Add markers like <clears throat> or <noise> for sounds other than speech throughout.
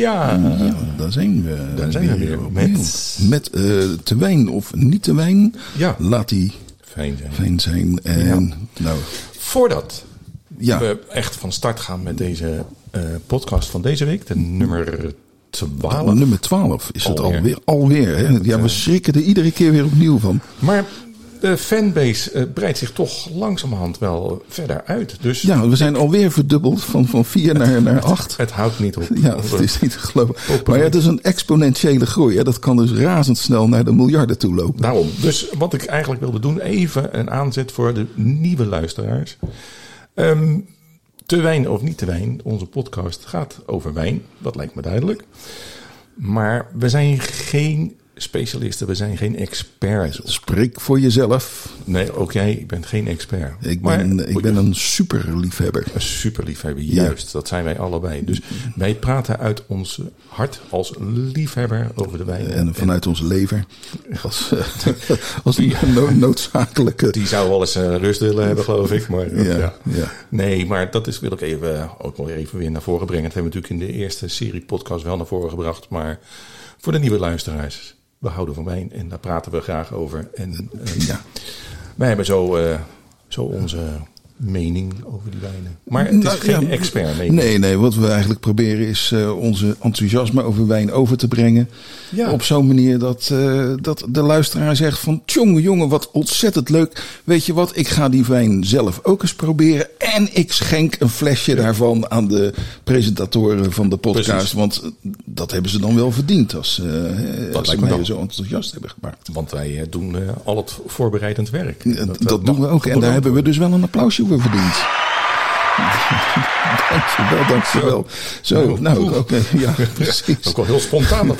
Ja, Ja, daar zijn we. Daar zijn we weer. Met, Met- met eh, te wijn of niet te wijn. Ja. Laat die fijn zijn. fijn zijn. En nou, Voordat ja. we echt van start gaan met deze eh, podcast van deze week, de nummer 12. Nummer 12 is het Alweer. alweer. Alweer, hè? Ja, we schrikken er iedere keer weer opnieuw van. Maar de fanbase eh, breidt zich toch langzamerhand wel verder uit. Dus Ja, we zijn alweer verdubbeld van, van 4 naar, naar 8. het houdt niet op. Ja, het is niet te geloven. Maar ja, het is een exponentiële groei. Hè? Dat kan dus razendsnel naar de miljarden toe lopen. Daarom. Dus wat ik eigenlijk wilde doen, even een aanzet voor de nieuwe luisteraars. Ehm, te wijn of niet te wijn, onze podcast gaat over wijn. Dat lijkt me duidelijk. Maar we zijn geen specialisten, we zijn geen experts. Spreek voor jezelf. Nee, ook jij bent geen expert. Ik Maar- ben, ik ben een super liefhebber. Een superliefhebber, juist. Dat zijn wij allebei. Dus wij praten uit ons hart als liefhebber over de wijn. En vanuit onze lever. Als, eh, <laughs> als no- noodzakelijke. Die zou wel eens eh, rust willen hebben, geloof ik. Maar, eh, Ja, ja. ja. Nee, maar dat is, wil ik even, ook wel even weer naar voren brengen. Dat hebben we natuurlijk in de eerste serie podcast wel naar voren gebracht. Maar voor de nieuwe luisteraars, we houden van wijn en daar praten we graag over. En eh, Ja. wij hebben zo, eh, zo onze mening over die wijnen. Maar het is Nou, geen ja, expert mening. Nee, nee, wat we eigenlijk proberen is eh, onze enthousiasme over wijn over te brengen. Ja. Op zo'n manier dat, eh, dat de luisteraar zegt van... Tjonge jongen, wat ontzettend leuk. Weet je wat, ik ga die wijn zelf ook eens proberen. En ik schenk een flesje daarvan aan de presentatoren van de podcast. Precies. Want eh, dat hebben ze dan wel verdiend als, eh, als ze mij wel. zo enthousiast hebben gemaakt. Want wij doen eh, al het voorbereidend werk. Dat, eh, dat doen we ook. En daar hebben we dus wel een applausje voor verdiend. <laughs> dankjewel, dankjewel. Zo, nou, oké, ja, precies. Ook wel heel spontaan dat.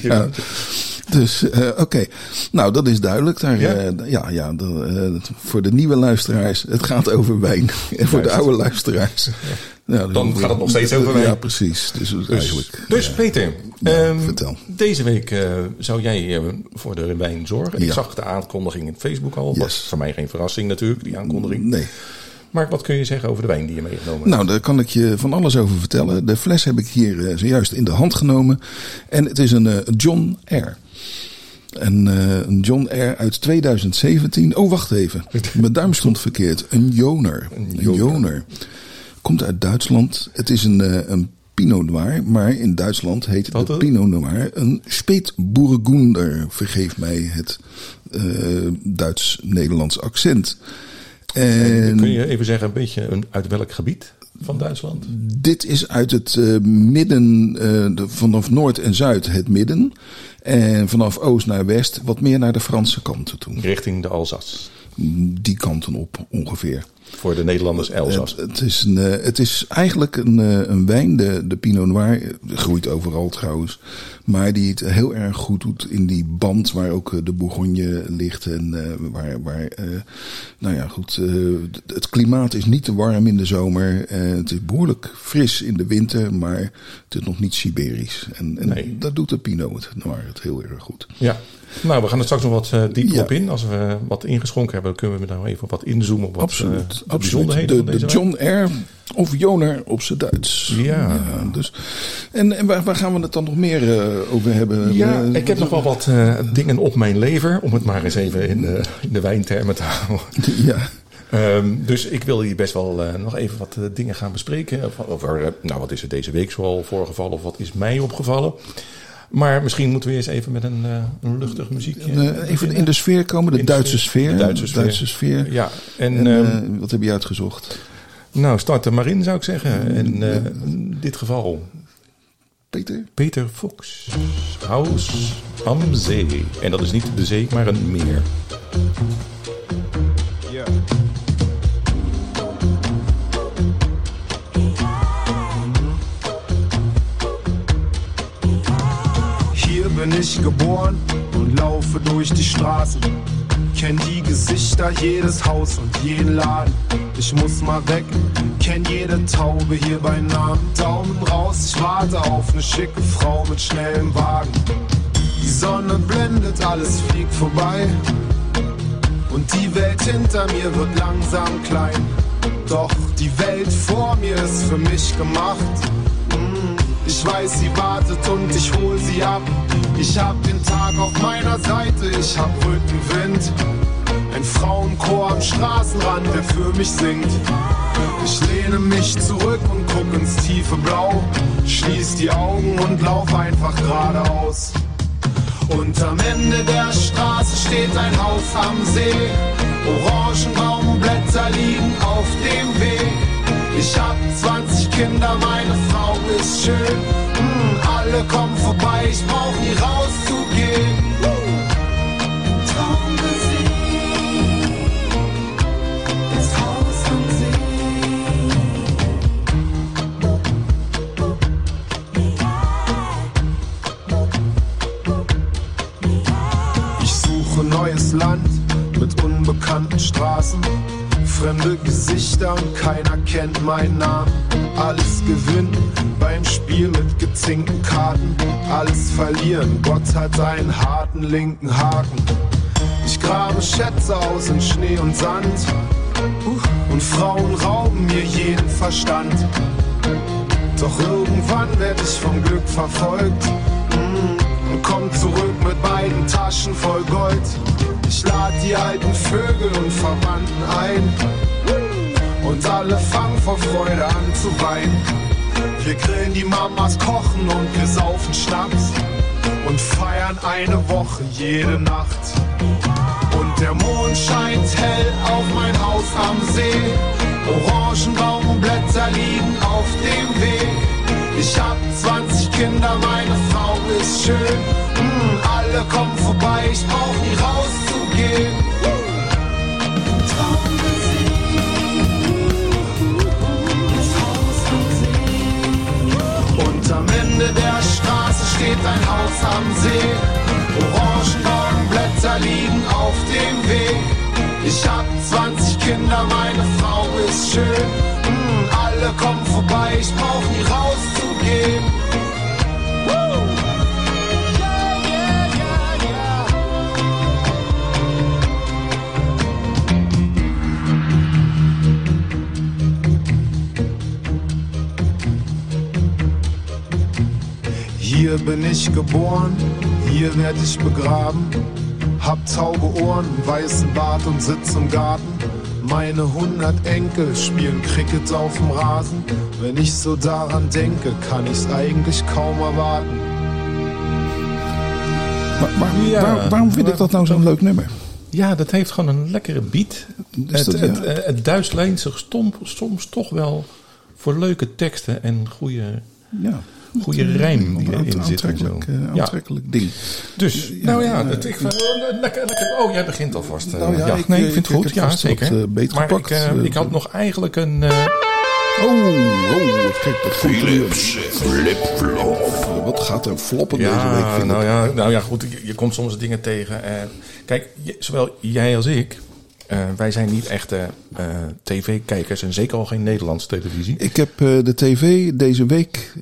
Ja. Dus, eh, oké. Nou, dat is duidelijk. Daar, Ja? ja, ja, ja de, eh, voor de nieuwe luisteraars, het gaat over wijn. <laughs> En voor de oude luisteraars. Ja, Dan gaat het nog steeds over wijn. Ja, precies. Dus, eigenlijk. Dus ja. Peter, ehm, vertel. deze week eh, zou jij eh, voor de wijn zorgen. Ik zag de aankondiging in Facebook al. Was Yes. voor mij geen verrassing natuurlijk, die aankondiging. Nee. Maar wat kun je zeggen over de wijn die je meegenomen hebt? Nou, daar kan ik je van alles over vertellen. De fles heb ik hier eh, zojuist in de hand genomen. En het is een eh, John Air. En, eh, een John Air uit 2017. Oh, wacht even. <laughs> Mijn duim stond verkeerd. Een Joner. Een Joner. Komt uit Duitsland. Het is een, een Pinot Noir. Maar in Duitsland heet de een- Pinot Noir een Spätburgunder. Vergeef mij het Duits-Nederlands accent. En Kun je even zeggen een beetje een, uit welk gebied van Duitsland? dit is uit het eh, midden, eh, de- vanaf noord en zuid het midden. En vanaf oost naar west wat meer naar de Franse kant toe. Richting de Alsace. Die kanten op ongeveer. Voor de Nederlanders Elzas. Het, het, is een, eh, het is eigenlijk een, eh, een wijn, de, de Pinot Noir. eh, Groeit overal trouwens. Maar die het heel erg goed doet in die band waar ook de Bourgogne ligt. En waar, waar nou ja, goed. het klimaat is niet te warm in de zomer. Het is behoorlijk fris in de winter, maar het is nog niet Siberisch. En, en Nee. dat doet de Pinot Noir het heel erg goed. Ja. Nou, we gaan er straks nog wat dieper Ja. op in. Als we wat ingeschonken hebben, kunnen we nou even wat inzoomen op wat Absoluut. De absoluut. bijzonderheden De, van de deze. John Air of Joner op zijn Duits. Ja. dus, en en waar, waar gaan we het dan nog meer eh, over hebben? Ja, Eh, ik heb nog wel wat eh, dingen op mijn lever, om het maar eens even in de, in de wijntermen te <laughs> houden. Ja, Ehm, dus ik wil hier best wel nog even wat dingen gaan bespreken. Over, nou, wat is er deze week zoal voorgevallen of wat is mij opgevallen. Maar misschien moeten we eerst even met een, eh, een luchtig muziekje. Even in de sfeer komen, de Duitse sfeer. De Duitse sfeer. sfeer. Ja, en, En ehm, eh, wat heb je uitgezocht? nou, start er maar in zou ik zeggen. En eh, in dit geval Peter? Peter Fox. Haus am Zee. En dat is niet de zee, maar een meer. Ich geboren und laufe durch die Straßen. Kenn die Gesichter, jedes Haus und jeden Laden. Ich muss mal weg, kenn jede Taube hier bei Namen. Daumen raus, ich warte auf ne schicke Frau mit schnellem Wagen. Die Sonne blendet, alles fliegt vorbei. Und die Welt hinter mir wird langsam klein. Doch die Welt vor mir ist für mich gemacht. Ich weiß, sie wartet und ich hol sie ab. Ich hab den Tag auf meiner Seite, ich hab Rückenwind. Ein Frauenchor am Straßenrand, der für mich singt. Ich lehne mich zurück und guck ins tiefe Blau. Schließ die Augen und lauf einfach geradeaus. Und am Ende der Straße steht ein Haus am See. Orangenbaumblätter liegen auf dem Weg. Ich hab 20 Kinder, meine Frau ist schön. Hm, alle kommen vorbei, ich brauch nie rauszugehen. Fremde Gesichter und keiner kennt meinen Namen. Alles gewinnen beim Spiel mit gezinkten Karten, alles verlieren. Gott hat einen harten linken Haken. Ich grabe Schätze aus in Schnee und Sand und Frauen rauben mir jeden Verstand. Doch irgendwann werde ich vom Glück verfolgt und komm zurück mit beiden Taschen voll Gold. Ich lade die alten Vögel und Verwandten ein und alle fangen vor Freude an zu weinen. Wir grillen die Mamas, kochen und wir saufen Schnaps und feiern eine Woche jede Nacht. Und der Mond scheint hell auf mein Haus am See. Orangenbaumblätter liegen auf dem Weg. Ich hab 20 Kinder, meine Frau ist schön. Mm, alle kommen vorbei, ich brauch nie rauszugehen. Und am Ende der Straße steht ein Haus am See. Orangenbaumblätter liegen auf dem Weg. Ich hab 20 Kinder, meine Frau ist schön. Mm, alle kommen vorbei, ich brauch nie rauszugehen. Hier bin ich geboren, hier werd ich begraben. Hab tauge Ohren, weißen Bart und sitz im Garten. Meine hundert Enkel spielen Cricket auf dem Rasen. Wenn ich so daran denke, kann ich's eigenlijk kaum erwarten. Waar- waar- Ja, waar- waarom vind ik dat nou zo'n leuk nummer? Ja, dat heeft gewoon een lekkere beat. Het, het, ja? het, het Duits leent zich stom- soms toch wel voor leuke teksten en goede, Ja. Goede rijm die Een erin zit. En zo. aantrekkelijk, eh, Ja, aantrekkelijk ding. dus, nou ja, het, ik, vind- lekker, lekker. Oh, jij begint alvast. eh. Nou ja, ja, ik, nee, eh, ik vind ik het goed. Ja, zeker. wat, eh, beter maar gepakt. ik, eh, Eh, ik had nog eigenlijk een... eh, Oh, oh, kijk, dat weer. Flip-flop. Eh, Wat gaat er floppen deze week? Ja, nou ja, nou ja, goed. Je, je komt soms dingen tegen. En kijk, je- zowel jij als ik, eh, wij zijn niet echte eh, tv-kijkers en zeker al geen Nederlandse televisie. Ik heb eh, de tv deze week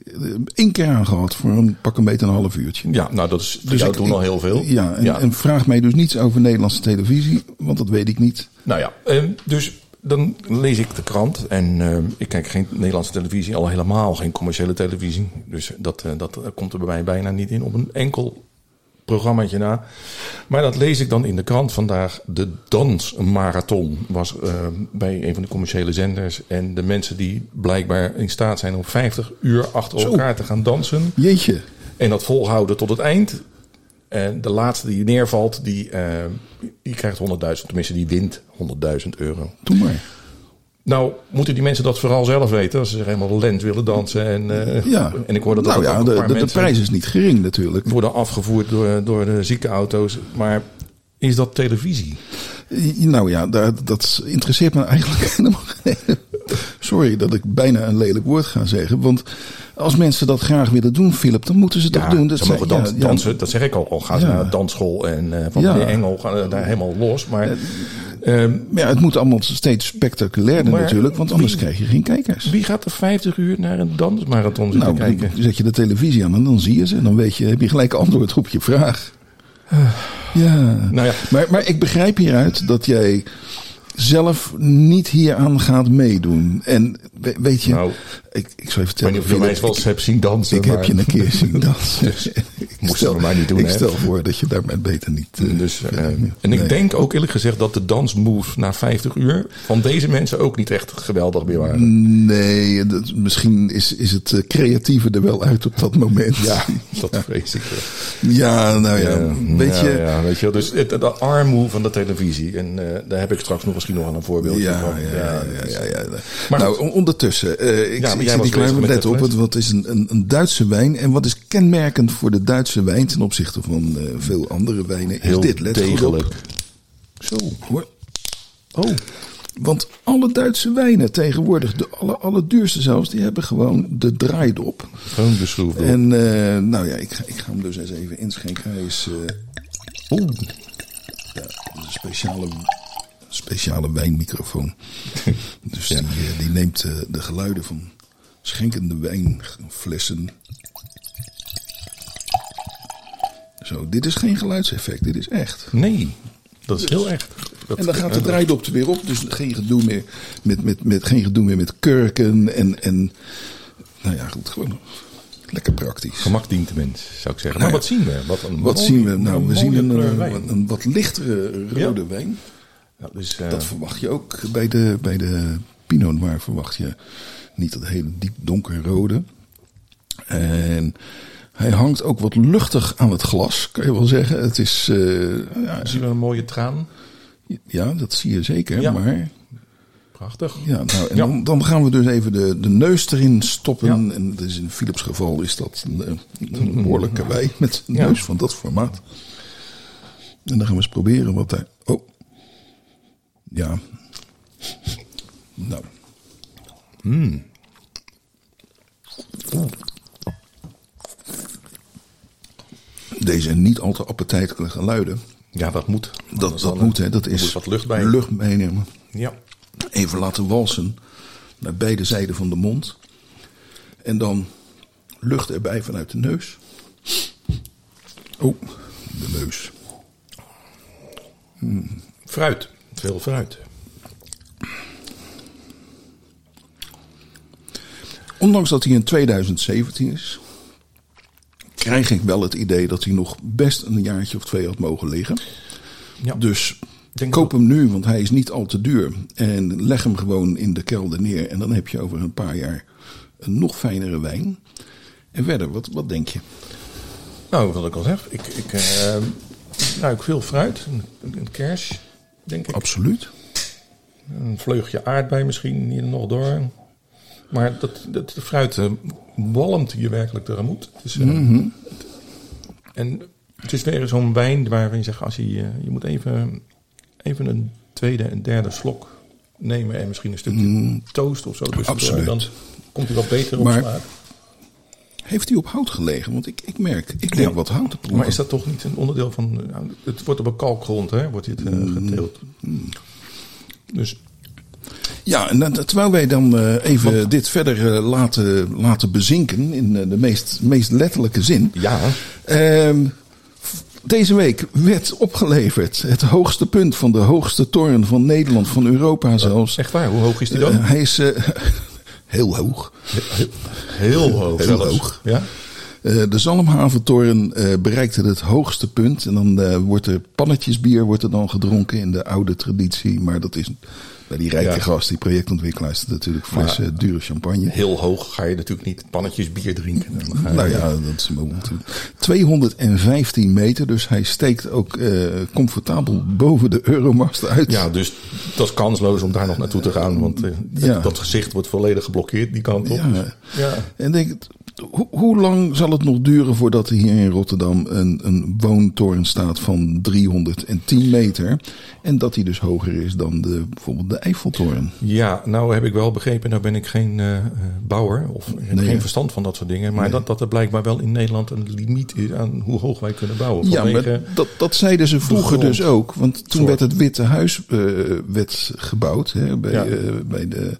één keer aangehad voor een pak een beetje een half uurtje. Ja, nou dat is Dus jou ik- toen ik- al heel veel. Ja, en, en vraag mij dus niets over Nederlandse televisie, want dat weet ik niet. Nou ja, eh, dus dan lees ik de krant en ik kijk geen Nederlandse televisie, al helemaal geen commerciële televisie. Dus dat, dat komt er bij mij bijna niet in op een enkel programmaatje na. Maar dat lees ik dan in de krant vandaag. De dansmarathon was eh, bij een van de commerciële zenders. En de mensen die blijkbaar in staat zijn om 50 uur achter Zo. elkaar te gaan dansen. Jeetje, En dat volhouden tot het eind. En de laatste die neervalt, die, eh, die krijgt 100.000. Tenminste, die wint 100.000 euro. doe maar. Nou, moeten die mensen dat vooral zelf weten. Als ze zich helemaal lent willen dansen. En, eh, Ja, en ik hoor dat nou ook ja, een de, paar de, de prijs is niet gering natuurlijk. worden afgevoerd door, door de ziekenauto's. Maar is dat televisie? Nou ja, daar, dat interesseert me eigenlijk <laughs> helemaal geen. Sorry dat ik bijna een lelijk woord ga zeggen. Want als mensen dat graag willen doen, Philip, dan moeten ze het toch doen. Dat ze mogen ja, ja. dansen, dat zeg ik al. Al gaan ze naar de dansschool en eh, van meneer Engel gaan ze daar helemaal los. Maar, ehm, Maar ja, het moet allemaal steeds spectaculairder Maar natuurlijk, want anders wie- krijg je geen kijkers. wie gaat er 50 uur naar een dansmarathon zitten Nou, kijken? dan zet je de televisie aan en dan zie je ze. En dan weet je, heb je gelijk antwoord op je vraag. Ja. Nou ja, Maar, maar ik begrijp hieruit dat jij zelf niet hieraan gaat meedoen. En we- weet je, Nou, ik, ik Ik zou even weet vertellen. niet of je wel eens hebt zien dansen. ik heb je een keer zien <laughs> dansen. ik Moest je maar niet doen, Ik hè? stel voor dat je daar maar beter niet. eh, Dus, eh, verder- en ik denk ook eerlijk gezegd dat de dansmove na 50 uur van deze mensen ook niet echt geweldig meer waren. Nee, dat, misschien is, is het eh, creatieve er wel uit op dat moment. Ja, <laughs> dat vrees ik. Ja, nou ja, Ja, weet ja, je. ja, weet je. Dus het, de armoe van de televisie. En daar heb ik straks nog misschien nog aan een voorbeeldje Ja, van. ja, ja, ja, ja, ja. Maar nou, goed. On- ondertussen, eh, ik, Ja, ik met met let op. Het, wat is een, een, een Duitse wijn? En wat is kenmerkend voor de Duitse wijn ten opzichte van eh, veel andere wijnen? Heel is dit, let goed degelijk. op. Zo. Hoor. Oh. Want alle Duitse wijnen tegenwoordig, de alle, allerduurste zelfs, die hebben gewoon de draaidop. Gewoon op. En eh, nou ja, ik, ga- ik ga hem dus eens even inschenken. Hij is eh, Oeh. ja, een speciale, speciale wijnmicrofoon. <laughs> dus Ja. die, eh, die neemt eh, de geluiden van schenkende wijnflessen. Zo, dit is geen geluidseffect, dit is echt. Nee, dat is heel echt. Dat, En dan gaat de eh, draaidop er weer op. Dus geen gedoe meer met, met, met, geen gedoe meer met kurken. En, en nou ja, goed, gewoon lekker praktisch. Gemak dient de mens, zou ik zeggen. Nou maar ja. wat zien we? Wat, een Wat mooie- zien we? Nou, we zien mooie een, een, wat lichtere rode Ja. wijn. Ja, dus, eh, Dat verwacht je ook bij de, bij de Pinot Noir. Verwacht je niet dat hele diep donkerrode. En hij hangt ook wat luchtig aan het glas, kan je wel zeggen. Het is, eh, ja, zien we een mooie traan. ja, dat zie je zeker. Ja. Maar Prachtig. Ja, nou, en Ja. Dan, dan gaan we dus even de, de neus erin stoppen. Ja. En dus in Philips geval is dat een, een <laughs> behoorlijke wei met een Ja. neus van dat formaat. En dan gaan we eens proberen wat daar... Ja. Nou. Deze niet al te appetijtelijke geluiden. Ja, dat moet. Dat, dat moet, hè. Dat is moet wat lucht bij. lucht meenemen. Ja. even laten walsen naar beide zijden van de mond. En dan lucht erbij vanuit de neus. Oh, de neus. Fruit. Veel fruit. Ondanks dat hij in 2017 is, krijg ik wel het idee dat hij nog best een jaartje of twee had mogen liggen. Ja. Dus koop hem nu, want hij is niet al te duur. En leg hem gewoon in de kelder neer. En dan heb je over een paar jaar een nog fijnere wijn. En verder, wat, wat denk je? Nou, wat ik al zeg. Ik, ik eh, ruik veel fruit. Een, een kers, denk ik. Absoluut. Een vleugje aardbei misschien hier nog door. Maar dat, dat de fruit eh, walmt hier werkelijk tegemoet. Het is, eh, Mhm. En het is weer zo'n wijn waarvan je zegt, als je, eh, je moet even, even een tweede en derde slok nemen en misschien een stukje toast of zo. Mhm. Absoluut. Dan komt hij wat beter op Maar- smaak. Heeft hij op hout gelegen? Want ik, ik merk, ik denk Ja. wat hout te proeven. Maar is dat toch niet een onderdeel van... nou, het wordt op een kalkgrond, hè? Wordt dit eh, Mm. geteeld. Dus Ja, en dan- terwijl wij dan eh, even dit verder eh, laten, laten bezinken in de meest, meest letterlijke zin. ja, Ehm, deze week werd opgeleverd het hoogste punt van de hoogste toren van Nederland, van Europa zelfs. echt waar. Hoe hoog is die dan? Hij is <laughs> heel hoog. Heel hoog heel zelfs. hoog. Ja? Eh, de Zalmhaventoren eh, bereikte het hoogste punt. En dan eh, wordt er pannetjesbier wordt er dan gedronken in de oude traditie. Maar dat is die rijke Ja. gast, die projectontwikkelaar, is het natuurlijk flessen dure champagne. Heel hoog ga je natuurlijk niet pannetjes bier drinken. Dan ga je- Nou ja, dat is natuurlijk 215 meter, dus hij steekt ook eh, comfortabel boven de Euromast uit. Ja, dus dat is kansloos om daar nog naartoe te gaan. Want eh, Ja. dat, dat gezicht wordt volledig geblokkeerd die kant op. Ja. Dus, ja. En denk, ho- hoe lang zal het nog duren voordat er hier in Rotterdam een, een woontoren staat van 310 meter? En dat die dus hoger is dan de, bijvoorbeeld de Eiffeltoren. ja, nou heb ik wel begrepen, nou ben ik geen eh, bouwer of heb Nee, geen verstand van dat soort dingen. Maar dat, dat er blijkbaar wel in Nederland een limiet is aan hoe hoog wij kunnen bouwen. Ja, maar dat, dat zeiden ze vroeger dus ook. Want toen Soort. werd het Witte Huis eh, werd gebouwd hè, bij, Ja. eh, bij de,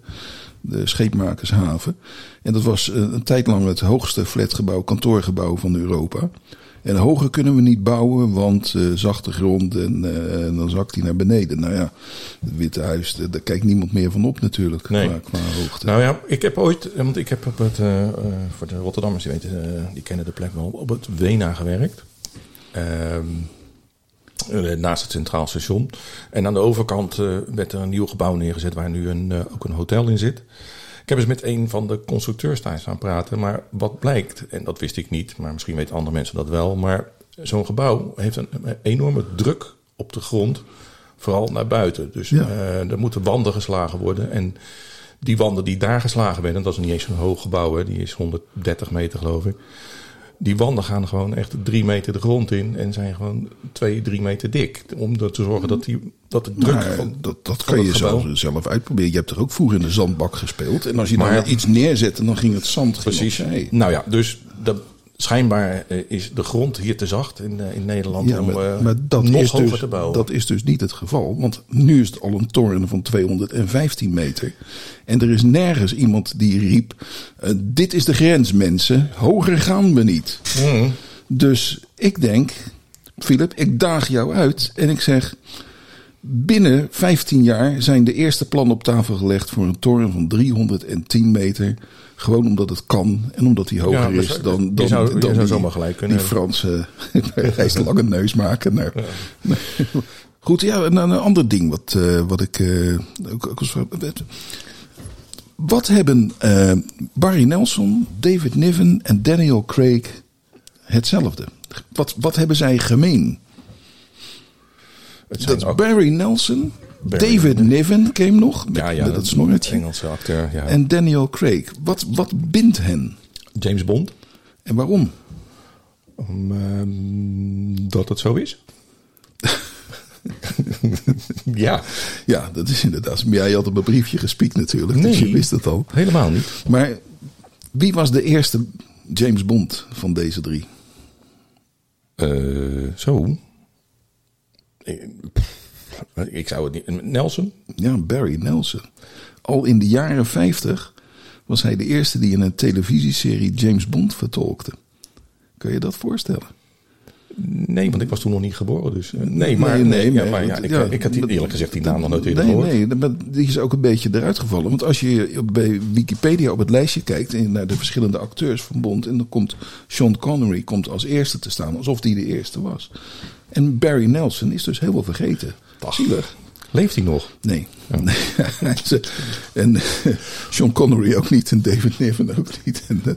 de Scheepmakershaven. En dat was eh, een tijd lang het hoogste flatgebouw, kantoorgebouw van Europa. En hoger kunnen we niet bouwen, want eh, zachte grond en, eh, en dan zakt hij naar beneden. Nou ja, het Witte Huis, daar kijkt niemand meer van op natuurlijk, Nee. qua, qua hoogte. Nou ja, ik heb ooit, want ik heb op het, voor de Rotterdammers, die weten, die kennen de plek wel, op het Wena gewerkt. Ehm, eh, naast het Centraal Station. En aan de overkant eh, werd er een nieuw gebouw neergezet waar nu een, eh, ook een hotel in zit. Ik heb eens met een van de constructeurs daar staan praten. Maar wat blijkt, en dat wist ik niet, maar misschien weten andere mensen dat wel. Maar zo'n gebouw heeft een, enorme druk op de grond, vooral naar buiten. Dus Ja. eh, er moeten wanden geslagen worden. En die wanden die daar geslagen werden, dat is niet eens zo'n hoog gebouw, hè, die is 130 meter geloof ik. Die wanden gaan gewoon echt drie meter de grond in en zijn gewoon twee, drie meter dik. Om er te zorgen dat, die, dat de druk Maar van, dat, dat van kan je zelf, zelf uitproberen. Je hebt er ook vroeger in de zandbak gespeeld. En als je Maar- dan iets neerzette, dan ging het zand Precies. Nou ja, dus dat, schijnbaar eh, is de grond hier te zacht in, eh, in Nederland Ja, om maar, eh, maar dat, nog is hoger dus, te bouwen. dat is dus niet het geval. Want nu is het al een toren van 215 meter. En er is nergens iemand die riep... dit is de grens, mensen. Hoger gaan we niet. Mm. Dus ik denk, Philip, ik daag jou uit en ik zeg... Binnen 15 jaar zijn de eerste plannen op tafel gelegd voor een toren van 310 meter. Gewoon omdat het kan en omdat hij hoger Ja, is dan, je dan, zou- dan die, gelijk kunnen die. Franse <laughs> rijstlange neus maken. Nou, <laughs> Goed, ja, een, een ander ding wat, eh, wat ik eh, ook, ook eens- Wat hebben eh, Barry Nelson, David Niven en Daniel Craig hetzelfde? Wat, wat hebben zij gemeen? Dat Barry Nelson, David Niven came nog met, ja, ja, dat snorretje. Engelse acteur, ja. En Daniel Craig. Wat, wat bindt hen? James Bond. En waarom? Om, ehm, dat het zo is. <laughs> ja, Ja, dat is inderdaad. Maar jij had op een briefje gespiekt natuurlijk, dus je wist het al. helemaal niet. Maar wie was de eerste James Bond van deze drie? Eh, zo. Ik, pff, ik zou het niet. Nelson? Ja, Barry Nelson. Al in de jaren 50 was hij de eerste die in een televisieserie James Bond vertolkte. Kun je dat voorstellen? Nee, want ik was toen nog niet geboren. Dus, eh, nee, maar, Nee, nee, nee, ja, maar- ja, ik, ja, ik had die, eerlijk gezegd die naam nog nooit eerder nee, gehoord. Nee, maar die is ook een beetje eruit gevallen. Want als je op- bij Wikipedia op het lijstje kijkt en naar de verschillende acteurs van Bond, en dan komt Sean Connery komt als eerste te staan, alsof die de eerste was. En Barry Nelson is dus heel veel vergeten. Zielig. Leeft hij nog? Nee. En <laughs> <laughs> Sean Connery ook niet. En David Niven ook niet. En, eh,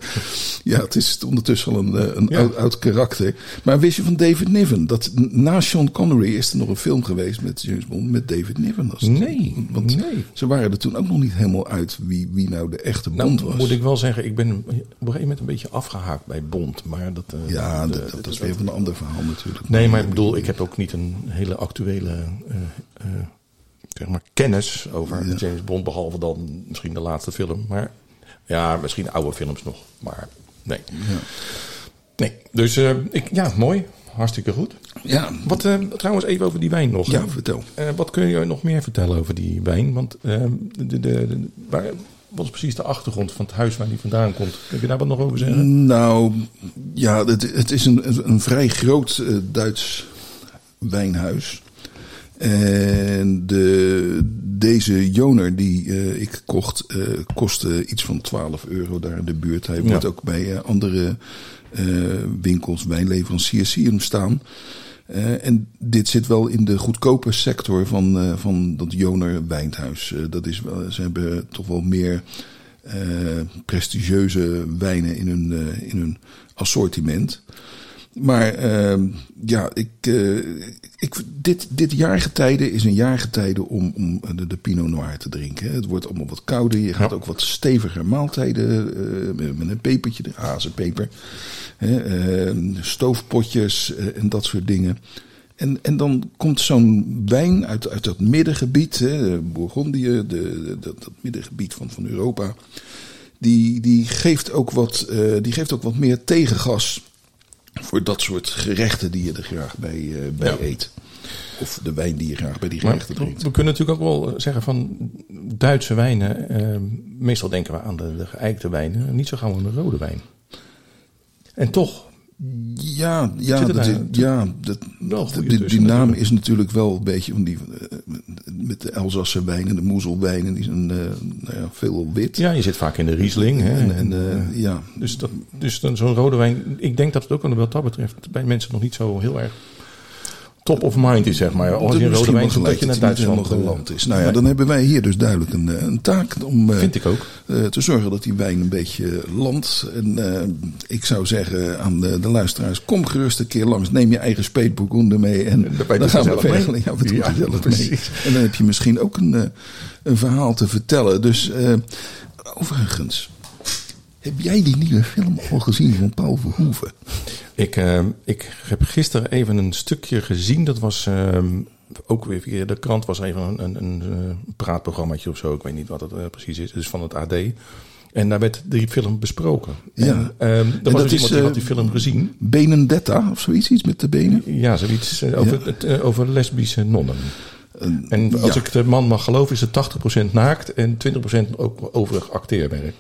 ja, het is ondertussen al een, eh, een Ja. oud, oud karakter. Maar wist je van David Niven? Dat na Sean Connery is er nog een film geweest met James Bond. Met David Niven. als- Nee, Want nee. ze waren er toen ook nog niet helemaal uit wie, wie nou de echte Bond Nou, was. moet ik wel zeggen, ik ben op een gegeven moment een beetje afgehaakt bij Bond. Maar dat, eh, ja, de- dat, dat is weer van een ander verhaal natuurlijk. Nee, maar ik bedoel, ik heb ook niet een hele actuele zeg maar kennis over Ja. James Bond, behalve dan misschien de laatste film. Maar ja, misschien oude films nog. Maar nee. Nee, dus eh, ik, ja, mooi. Hartstikke goed. Ja, Wat eh, trouwens even over die wijn nog. ja vertel. Eh, wat kun je nog meer vertellen over die wijn? Want eh, de, de, de, waar, wat is precies de achtergrond van het huis waar die vandaan komt? Kun je daar wat nog over zeggen? Nou, ja, het, het is een, een vrij groot Duits wijnhuis. En de, deze Joner die eh, ik kocht, eh, kostte iets van 12 euro daar in de buurt. Hij Ja. wordt ook bij eh, andere winkels, wijnleveranciers zie hem staan. En dit zit wel in de goedkope sector van, van dat Joner wijnhuis. Dat is wel, ze hebben toch wel meer prestigieuze wijnen in hun, in hun assortiment. Maar ehm, ja, ik, eh, ik, dit, dit jaargetijde is een jaargetijde om, om de, de Pinot Noir te drinken. Het wordt allemaal wat kouder. Je gaat Ja. ook wat steviger maaltijden eh, met, een pepertje, de hazenpeper. Hè, eh, stoofpotjes eh, en dat soort dingen. En, en dan komt zo'n wijn uit, uit dat middengebied, hè, Bourgondië, de, de- dat, dat middengebied van, van Europa. Die, die, geeft ook wat, die geeft ook wat meer tegengas voor dat soort gerechten die je er graag bij, eh, bij Ja. eet. Of de wijn die je graag bij die gerechten drinkt. we kunnen natuurlijk ook wel zeggen van Duitse wijnen. eh, meestal denken we aan de, de geëikte wijnen, niet zo gauw aan de rode wijn. En toch Ja, ja, dat, is- ja dat, goede die, tussen die naam natuurlijk. is natuurlijk wel een beetje van die, eh, met de Elzasse wijn en de moezelwijnen, die zijn eh, nou ja, veel wit. Ja, je zit vaak in de Riesling. Hè, En, en, en, eh, ja, dus dat, dus dan zo'n rode wijn. Ik denk dat het ook wel wat dat betreft bij mensen nog niet zo heel erg top of mind is, zeg maar. Als je een rode wijn dat je naar Duitsland helemaal eh, geland is. Nou ja, dan hebben wij hier dus duidelijk een, eh, een taak om eh, Vind ik ook. te zorgen dat die wijn een beetje landt. En ik zou zeggen aan de, de luisteraars, kom gerust een keer langs. Neem je eigen speetbourgonde mee en dan gaan we verder. Ja, we doen Ja, zelf mee. En dan heb je misschien ook een, een verhaal te vertellen. Dus overigens, heb jij die nieuwe film al gezien van Paul Verhoeven? Ik, eh, ik heb gisteren even een stukje gezien. Dat was eh, ook weer via de krant. Was even een, een, een eh, praatprogrammaatje of zo. Ik weet niet wat het eh, precies is. Dus van het AD. En daar werd die film besproken. Ja. En, ehm, er dat was dus is, iemand die eh, had die film gezien. Benedetta of zoiets, iets met de benen? Ja, zoiets eh, over, Ja. het, eh, over lesbische nonnen. En als ja. ik de man mag geloven, is het 80% naakt en 20% ook overig acteerwerk.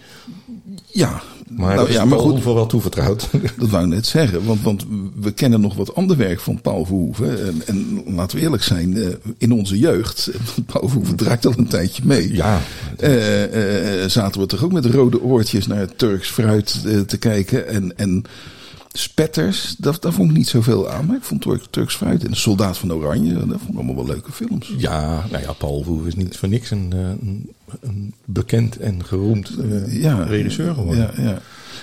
Ja, Maar nou, dat is ja, maar goed, wel toevertrouwd. <laughs> Dat wou ik net zeggen, want, want we kennen nog wat ander werk van Paul Verhoeven. En, en laten we eerlijk zijn, eh, in onze jeugd, <laughs> Paul Verhoeven draait al een tijdje mee. ja, Eh, eh, zaten we toch ook met rode oortjes naar Turks fruit te kijken. En, en Spetters, dat, daar vond ik niet zoveel aan. Maar ik vond Turk, Turks fruit en de Soldaat van Oranje, dat vond ik allemaal wel leuke films. ja, nou ja, Paul Verhoeven is niet voor niks een, eh, een, een bekend en geroemd eh, Ja, regisseur geworden. Ja, ja.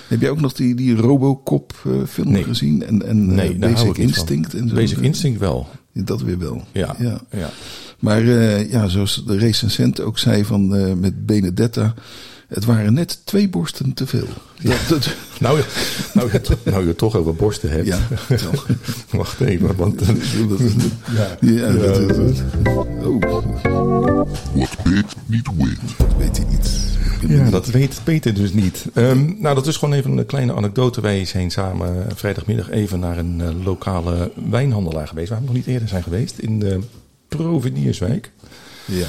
Heb jij ook nog die, die Robocop eh, film Nee. gezien? En, en eh, Nee, Basic. Instinct? En zo. Basic Instinct wel. Dat weer wel. Ja, ja. ja. Maar eh, ja, zoals de recensent ook zei van eh, met Benedetta, het waren net twee borsten te veel. Dat, dat, Nou, je- nou, nou je toch over borsten hebt. ja, vertel. <laughs> Wacht even, want... eh, ja, ja, dat, dat- dat- oh, Wat Peet niet weet. dat weet hij niet. Ja, dat weet Peter dus niet. Ehm, nou, dat is gewoon even een kleine anekdote. Wij zijn samen eh, vrijdagmiddag even naar een eh, lokale wijnhandelaar geweest. Waar we nog niet eerder zijn geweest. In de Provenierswijk. Ja.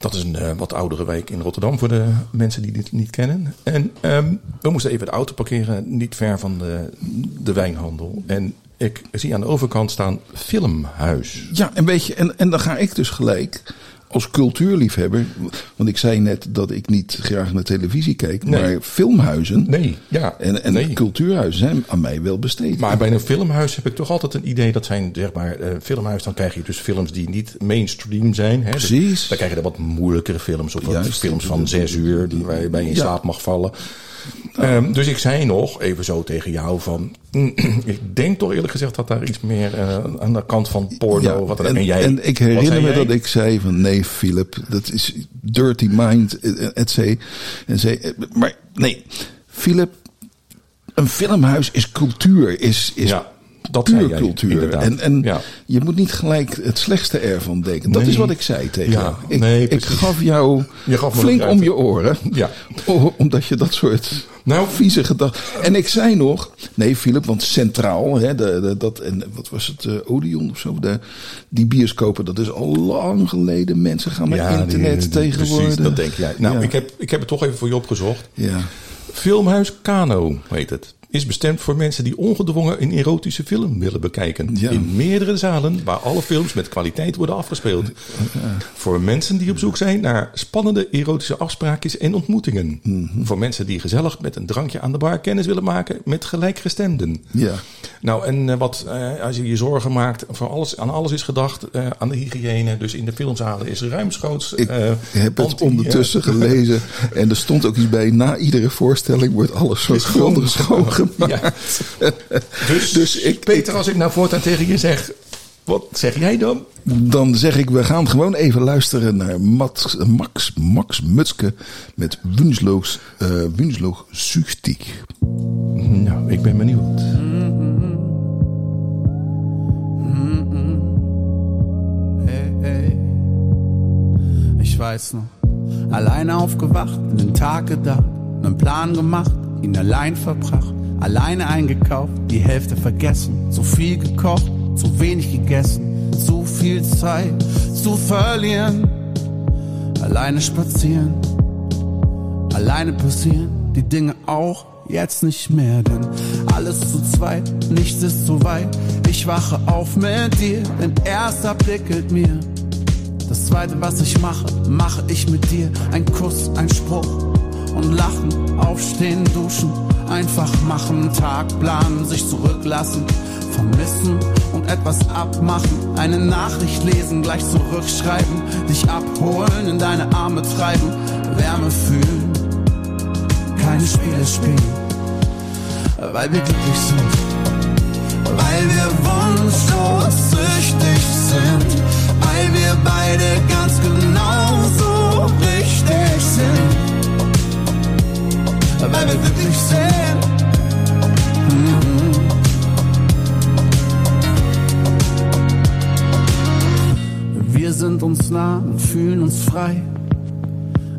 Dat is een eh, wat oudere wijk in Rotterdam voor de mensen die dit niet kennen. En ehm, we moesten even de auto parkeren, niet ver van de, de wijnhandel. En ik zie aan de overkant staan Filmhuis. ja, en weet je, en, en dan ga ik dus gelijk als cultuurliefhebber, want ik zei net dat ik niet graag naar televisie kijk, Nee. maar filmhuizen Nee, ja. en, en nee. cultuurhuizen zijn aan mij wel besteed. Maar bij een filmhuis heb ik toch altijd een idee. Dat zijn, zeg maar, eh, filmhuis. Dan krijg je dus films die niet mainstream zijn. Hè? Dus Precies. dan krijg je wat moeilijkere films. Of wat Juist. films van zes uur. Die, waar je bij in Ja. slaap mag vallen. Ehm, dus ik zei nog even zo tegen jou van... <clears throat> ik denk toch eerlijk gezegd dat daar iets meer eh, aan de kant van porno... wat ook. en, en, jij, en ik herinner me jij? dat ik zei van nee Philip, dat is dirty mind, eh, et cetera. En zei, eh, maar nee, Philip, een filmhuis is cultuur, is, is Ja, dat puur jij, cultuur. inderdaad. En, en Ja. je moet niet gelijk het slechtste ervan denken. Dat Nee. is wat ik zei tegen Ja, jou. Ik, nee, ik gaf jou Je gaf me flink om je oren. Ja. <laughs> Omdat je dat soort Nou- vieze gedachten... En ik zei nog... Nee, Philip, want centraal... Hè, de, de- dat, en wat was het? eh, Odeon of zo? De, die bioscopen, dat is al lang geleden. Mensen gaan naar die- internet die- tegenwoordig. Precies, dat denk jij. Nou, ik, heb, ik heb het toch even voor je opgezocht. Ja. Filmhuis Kano heet het. Is bestemd voor mensen die ongedwongen een erotische film willen bekijken. Ja. In meerdere zalen waar alle films met kwaliteit worden afgespeeld. Voor mensen die op zoek zijn naar spannende erotische afspraakjes en ontmoetingen. Mhm. Voor mensen die gezellig met een drankje aan de bar kennis willen maken met gelijkgestemden. Ja. Nou, en eh, wat eh, als je je zorgen maakt, voor alles, aan alles is gedacht, eh, aan de hygiëne. Dus in de filmzalen is ruimschoots. Ik eh, heb het ondertussen <laughs> gelezen. En er stond ook iets bij. Na iedere voorstelling wordt alles zo Is <laughs> schoon- Ja. <laughs> Dus, Dus ik- Peter, als ik nou voortaan tegen je zeg, wat zeg jij dan? Dan zeg ik, we gaan gewoon even luisteren naar Max, Max, Max Mutske met Wunschloos, eh Wunschloos Süchtig. Nou, ik ben benieuwd. Hey, hey. Ich weiß noch, alleine aufgewacht, in den Tag gedacht, einen Plan gemacht, ihn allein verbracht, alleine eingekauft, die Hälfte vergessen, zu viel gekocht, zu wenig gegessen, zu viel Zeit zu verlieren, alleine spazieren, alleine passieren die Dinge auch, jetzt nicht mehr, denn alles zu zweit, nichts ist zu weit. Ich wache auf mit dir, denn erster prickelt mir. Das zweite, was ich mache, mache ich mit dir. Ein Kuss, ein Spruch und lachen, aufstehen, duschen, einfach machen, Tag planen, sich zurücklassen, vermissen und etwas abmachen. Eine Nachricht lesen, gleich zurückschreiben, dich abholen, in deine Arme treiben, Wärme fühlen, keine Spiele spielen, weil wir glücklich sind, weil wir wunschlos süchtig sind, weil wir beide ganz genauso weil wir glücklich sind. Mhm. Wir sind uns nah und fühlen uns frei.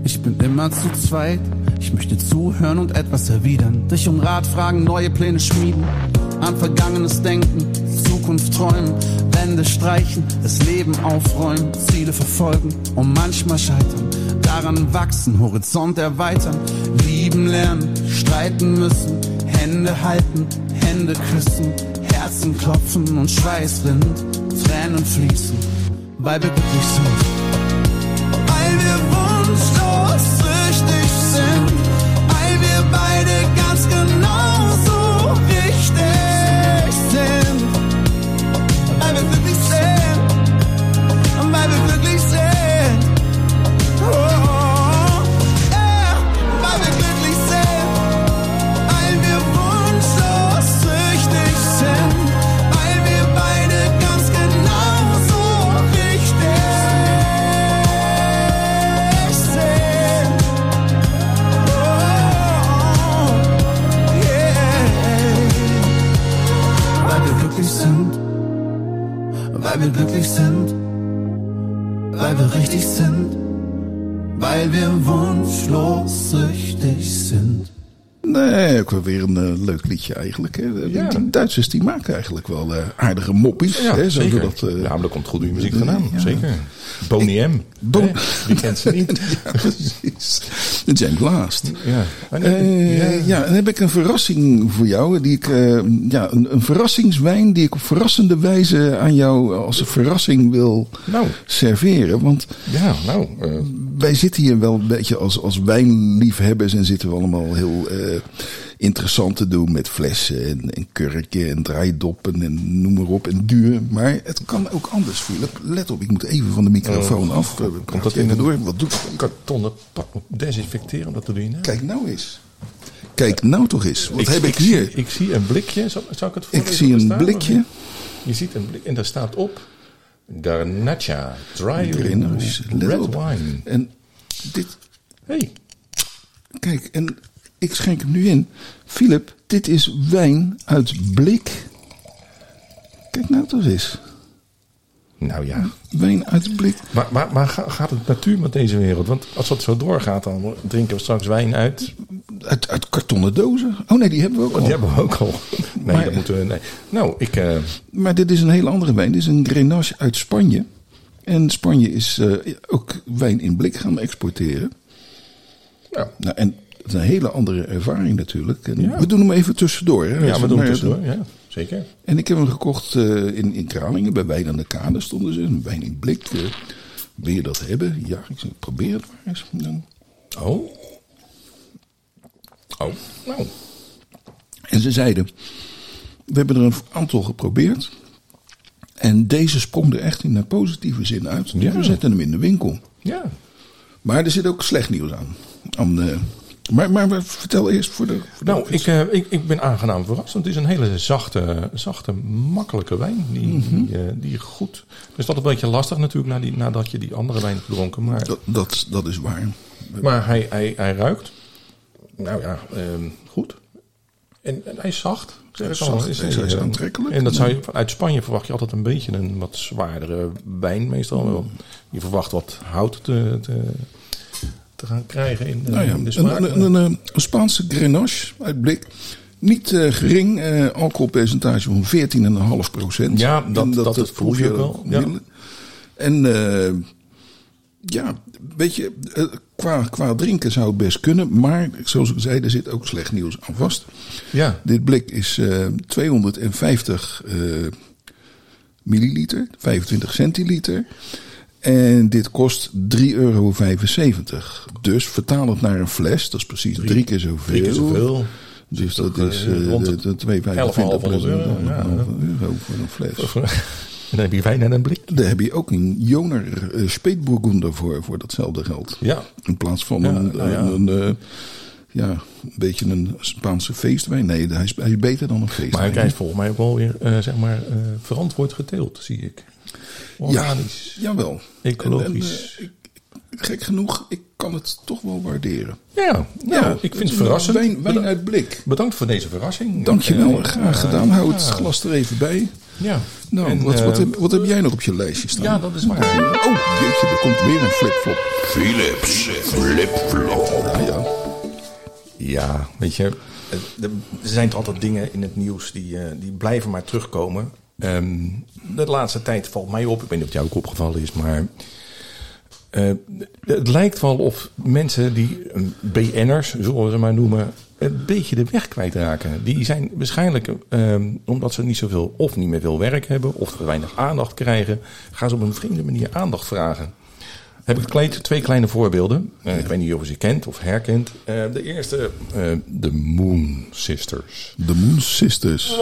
Ich bin immer zu zweit. Ich möchte zuhören und etwas erwidern. Dich um Rat fragen, neue Pläne schmieden. An Vergangenes denken, Zukunft träumen. Wände streichen, das Leben aufräumen. Ziele verfolgen und manchmal scheitern. Daran wachsen, Horizont erweitern. Lieben lernen, streiten müssen. Hände halten, Hände küssen. Herzen klopfen und Schweiß rinnt. Tränen fließen, weil wir glücklich sind. Weil wir wunschlos süchtig sind. Wir glücklich sind. Weil wir richtig sind. Weil wir wunschlos süchtig sind. Nee, ook wel weer een eh, leuk liedje eigenlijk. Hè. Die- Ja. Die Duitsers die maken eigenlijk wel eh, aardige moppies. Ja, hè, zeker. dat, eh, ja, maar er komt goede muziek vandaan. Ja. Zeker. Boney M. Bon-? Wie kent ze niet? <laughs> ja, precies. James Last. Ja. Ja. dan heb ik een verrassing voor jou. Die ik, ja, een, een verrassingswijn die ik op verrassende wijze aan jou als een verrassing wil Nou, serveren. Want ja, nou. wij zitten hier wel een beetje als, als wijnliefhebbers en zitten we allemaal heel interessant te doen met flessen en, en kurken en draaidoppen en noem maar op en duur. Maar het kan ook anders, Philip. Let op, ik moet even van de microfoon af. Eh, komt dat even door? Wat doet dat? kartonnen pak desinfecteren, dat doe je nou. Kijk nou eens. Kijk nou toch eens. Wat heb ik hier? ik zie een blikje. Zal ik het Ik voorlezen zie een blikje. Je ziet een blik en daar staat op Garnacha Dry Red. Wine. En dit, Hey, kijk, en ik schenk hem nu in. Philip, dit is wijn uit blik. Kijk nou toch eens. nou ja. Wijn uit blik. Maar, maar, maar ga- gaat het natuur met deze wereld? Want als dat zo doorgaat, dan drinken we straks wijn uit. Uit, uit kartonnen dozen. Oh nee, die hebben we ook al. Die hebben we ook al. Nee, Maar- dat moeten we. Nee. Nou, ik. eh, Maar dit is een hele andere wijn. Dit is een Grenache uit Spanje. En Spanje is eh, ook wijn in blik gaan exporteren. ja, Nou, en is een hele andere ervaring natuurlijk. En Ja. We doen hem even tussendoor. Hè? ja, we doen het tussendoor. Ja, zeker. En ik heb hem gekocht eh, in, in Kralingen. Bij Wijn aan de Kade stonden ze. Een wijn in blik. Eh, wil je dat hebben? Ja, ik zeg, probeer het maar eens. Dan- Oh. Oh, nou. En ze zeiden, we hebben er een aantal geprobeerd. En deze sprong er echt in een positieve zin uit. Ja. We zetten hem in de winkel. Ja. Maar er zit ook slecht nieuws aan. aan eh, maar, maar vertel eerst voor de... Voor de Nou, ik, eh, ik, ik ben aangenaam verrast. Want het is een hele zachte, zachte makkelijke wijn. Die, Mhm. die, eh, die goed. Dus dat is een beetje lastig natuurlijk na die, nadat je die andere wijn hebt gedronken. Maar, dat, dat, dat is waar. maar hij, hij, hij ruikt. Nou ja, ehm, goed. En, en hij is zacht. Zeg ik Zacht, al. is- aantrekkelijk. En dat zou je, uit Spanje verwacht je altijd een beetje een wat zwaardere wijn meestal. Mm. wel. Je verwacht wat hout te, te, te gaan krijgen in de, Nou ja, in de een, smaak. een, een, een, een Spaanse Grenache uit blik. Niet eh, gering, eh, alcoholpercentage van 14,5 procent. Ja, dat- dat eh, voel je ook wel, ja. En eh, Ja, weet je, eh, qua, qua drinken zou het best kunnen. Maar zoals ik zei, er zit ook slecht nieuws aan vast. Ja. Dit blik is eh 250 eh, milliliter, 25 centiliter. En dit kost 3,75 euro. Dus vertaal het naar een fles, dat is precies drie, keer zoveel. Drie keer zoveel. Dus dat toch, is eh, eh, rond de, de de 2,25 11,5 plus een euro, ja. euro voor een fles. En <laughs> dan heb je wijn en een blik. Daar heb je ook een Joner uh, Speetburgunder voor, voor datzelfde geld. Ja. In plaats van Ja, een, nou ja. een, een, eh, ja, een beetje een Spaanse feestwijn. Nee, hij is, hij is beter dan een Maar feestwijn. hij is volgens mij ook wel weer, eh, zeg maar, eh, verantwoord geteeld, zie ik. Organisch. Jawel. Ecologisch. En, en, eh, ik- gek genoeg, ik kan het toch wel waarderen. Ja, nou, ik vind het verrassend. Wijn, uit blik. Bedankt voor deze verrassing. Dankjewel, Eh, graag ja, gedaan. Hou het ja. glas er even bij. Ja. Nou, En, wat, wat, eh, heb, wat heb jij nog op je lijstje staan? Ja, dat is waar. Oh, jeetje, er komt weer een flipflop. Philips Flip-Flop. Ja, ja. Ja, weet je, er zijn toch altijd dingen in het nieuws die, eh, die blijven maar terugkomen. Ehm, de laatste tijd valt mij op, ik weet niet of het jou ook opgevallen is, maar eh, het lijkt wel of mensen die BN'ers, zullen we ze maar noemen, een beetje de weg kwijtraken. Die zijn waarschijnlijk, ehm, omdat ze niet zoveel of niet meer veel werk hebben, of te weinig aandacht krijgen, gaan ze op een vreemde manier aandacht vragen. Heb ik klein- twee kleine voorbeelden. Eh, Ik weet niet of je ze kent of herkent. Eh, de eerste, eh, de Moon Sisters. De Moon Sisters.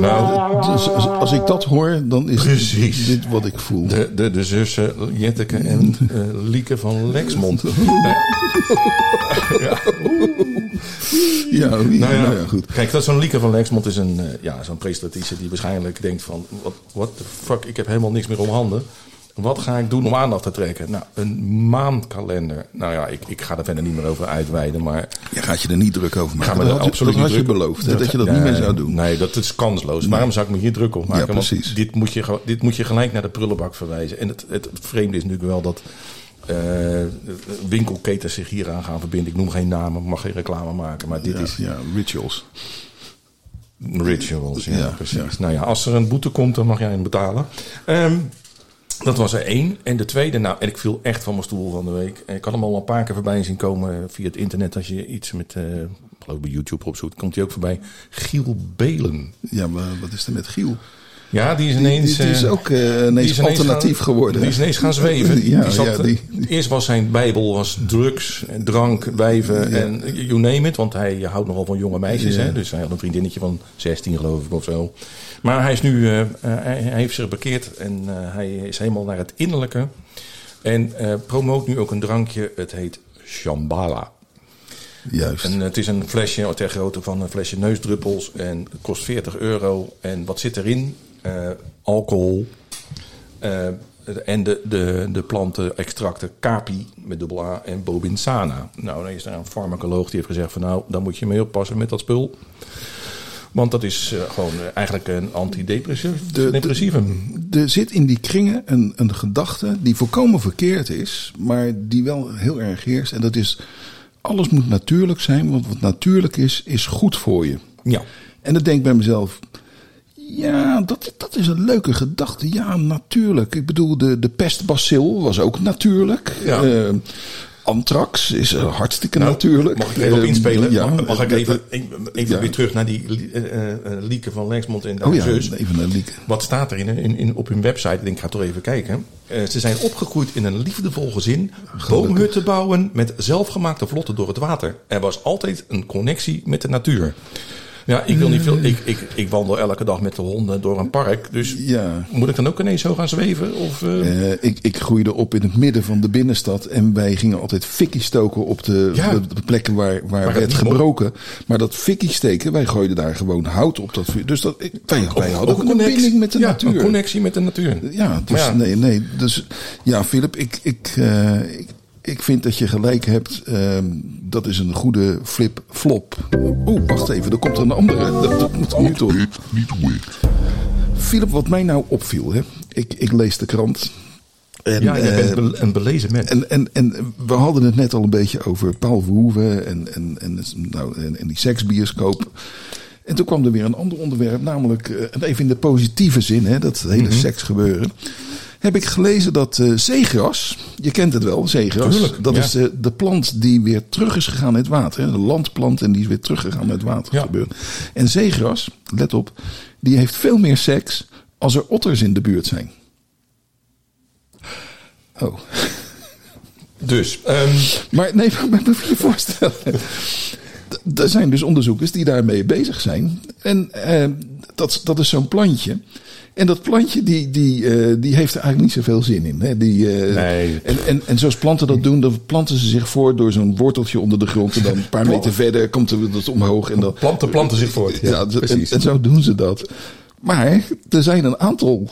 Nou, Dus als, als ik dat hoor, dan is Precies. dit wat ik voel. de, de, de zussen Jetteke en <laughs> eh, Lieke van Lexmond. Ja, Nou ja, nou ja, goed. Kijk, dat is zo'n Lieke van Lexmond is een, ja, zo'n presentatrice die waarschijnlijk denkt van... Wat what the fuck, ik heb helemaal niks meer om handen. Wat ga ik doen om aandacht te trekken? Nou, een maandkalender. Nou ja, ik, ik ga er verder niet meer over uitweiden, maar... Je gaat je er niet druk over maken. Dat absoluut dat had niet je druk- beloofd, dat je dat niet meer zou doen. Nee, dat is kansloos. Waarom zou ik me hier druk op maken? Ja, precies. dit moet, je, dit moet je gelijk naar de prullenbak verwijzen. En het, het, vreemde is natuurlijk wel dat eh, winkelketens zich hieraan gaan verbinden. Ik noem geen namen, mag geen reclame maken. Maar dit Ja, is ja, rituals. rituals. Ja, Ja, precies. ja. Nou ja, als er een boete komt, dan mag jij hem betalen. Ehm, dat was er één. En de tweede, nou, en ik viel echt van mijn stoel van de week. Ik had hem al een paar keer voorbij zien komen via het internet. Als je iets met, eh geloof bij YouTube opzoekt, komt hij ook voorbij. Giel Belen. Ja, maar wat is er met Giel? Ja, die is ineens... die is eh, ook eh, ineens is ineens alternatief gaan- geworden. Die is ineens gaan zweven. <laughs> Ja, die zat, ja, die- Eerst was zijn bijbel was drugs, en drank, wijven en you name it. Want hij houdt nogal van jonge meisjes. Hè? Dus hij had een vriendinnetje van 16 geloof ik of zo. Maar hij is nu, eh, hij, hij heeft zich bekeerd en hij is helemaal naar het innerlijke. En promoot nu ook een drankje. Het heet Shambhala. Juist. En het is een flesje ter grootte van een flesje neusdruppels. En het kost 40 euro. En wat zit erin? Eh, alcohol. eh, en de, de, de plantenextracten Capi met dubbel A en Bobinsana. Nou, dan is er een farmacoloog die heeft gezegd van nou, daar moet je mee oppassen met dat spul. Want dat is eh, gewoon eigenlijk een antidepressief- De- de-. Er zit in die kringen een, een gedachte die volkomen verkeerd is, maar die wel heel erg heerst. En dat is, alles moet natuurlijk zijn, want wat natuurlijk is, is goed voor je. Ja. En dan denk ik bij mezelf, ja, dat, dat is een leuke gedachte. Ja, natuurlijk. Ik bedoel, de, de pestbacil was ook natuurlijk. Ja. Eh, Anthrax is eh, hartstikke Nou, natuurlijk. Mag ik even op Eh, inspelen? ja. mag, mag ik Eh, even, even ja. weer terug naar die li- eh, eh, Lieke van Lexmond en Oh ja, zus? even naar Lieke. Wat staat er in, in, in, op hun website? Ik denk, ik ga toch even kijken. Eh, ze zijn opgegroeid in een liefdevol gezin. Boomhutten bouwen met zelfgemaakte vlotten door het water. Er was altijd een connectie met de natuur. Ja, ik wil niet veel. Ik, ik, ik wandel elke dag met de honden door een park. Dus Ja. moet ik dan ook ineens zo gaan zweven? Of, eh, Eh, ik, ik groeide op in het midden van de binnenstad. En wij gingen altijd fikkie stoken op de, Ja. de, de plekken waar, waar, het werd mocht. gebroken. Maar dat fikkie steken, wij gooiden daar gewoon hout op dat vuur. Dus dat, ik, wij, wij hadden ook een connect- verbinding met de ja, natuur. Een connectie met de natuur. Ja, dus nee, nee. Dus ja, Philip, ik, ik, eh, ik, ik vind dat je gelijk hebt. Ehm, dat is een goede flip-flop. Oeh, wacht even, er komt er een andere. Dat, dat moet nu toch. Dit niet wit. Philip, wat mij nou opviel, hè? Ik, ik lees de krant. En, Ja, je eh, bent be- een belezen mens. en, en, en we hadden het net al een beetje over Paul Verhoeven en, en, en, nou, en, en die seksbioscoop. En toen kwam er weer een ander onderwerp, namelijk eh, even in de positieve zin, hè, dat hele seksgebeuren. Heb ik gelezen dat eh zeegras, je kent het wel, zeegras. Tuurlijk, dat ja. is de, de plant die weer terug is gegaan in het water. Hè? De landplant en die is weer teruggegaan in het water Ja. gebeurd. En zeegras, let op, die heeft veel meer seks als er otters in de buurt zijn. Oh. Dus, ehm, Maar nee, maar, maar moet je je voorstellen. Er zijn dus onderzoekers die daarmee bezig zijn. En eh, dat, dat is zo'n plantje. En dat plantje die, die, eh, die heeft er eigenlijk niet zoveel zin in. Hè? Die, eh, Nee. en, en, en zoals planten dat doen, dan planten ze zich voor door zo'n worteltje onder de grond. En dan een paar meter verder komt er dat omhoog. En dan, planten planten zich voort. Ja, ja, en, precies. en zo doen ze dat. Maar er zijn een aantal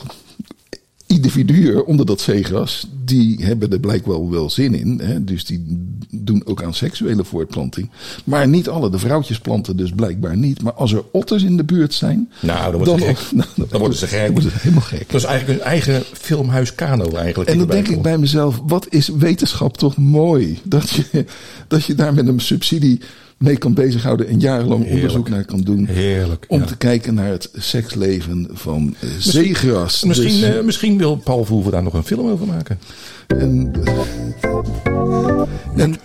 individuen onder dat zeegras, die hebben er blijkbaar wel zin in. Hè? Dus die doen ook aan seksuele voortplanting. Maar niet alle. De vrouwtjes planten dus blijkbaar niet. Maar als er otters in de buurt zijn... Nou, dan worden ze gek. <laughs> nou, Dan worden ze gek. Dan worden ze helemaal gek. Dat is eigenlijk een eigen filmhuis Kano eigenlijk. En dan denk ik bij mezelf, wat is wetenschap toch mooi? Dat je, dat je daar met een subsidie mee kan bezighouden en jarenlang Heerlijk. onderzoek naar kan doen. Heerlijk, Om ja. te kijken naar het seksleven van eh, zeegras. Misschien, Dus, eh, misschien wil Paul Verhoeven daar nog een film over maken. en, en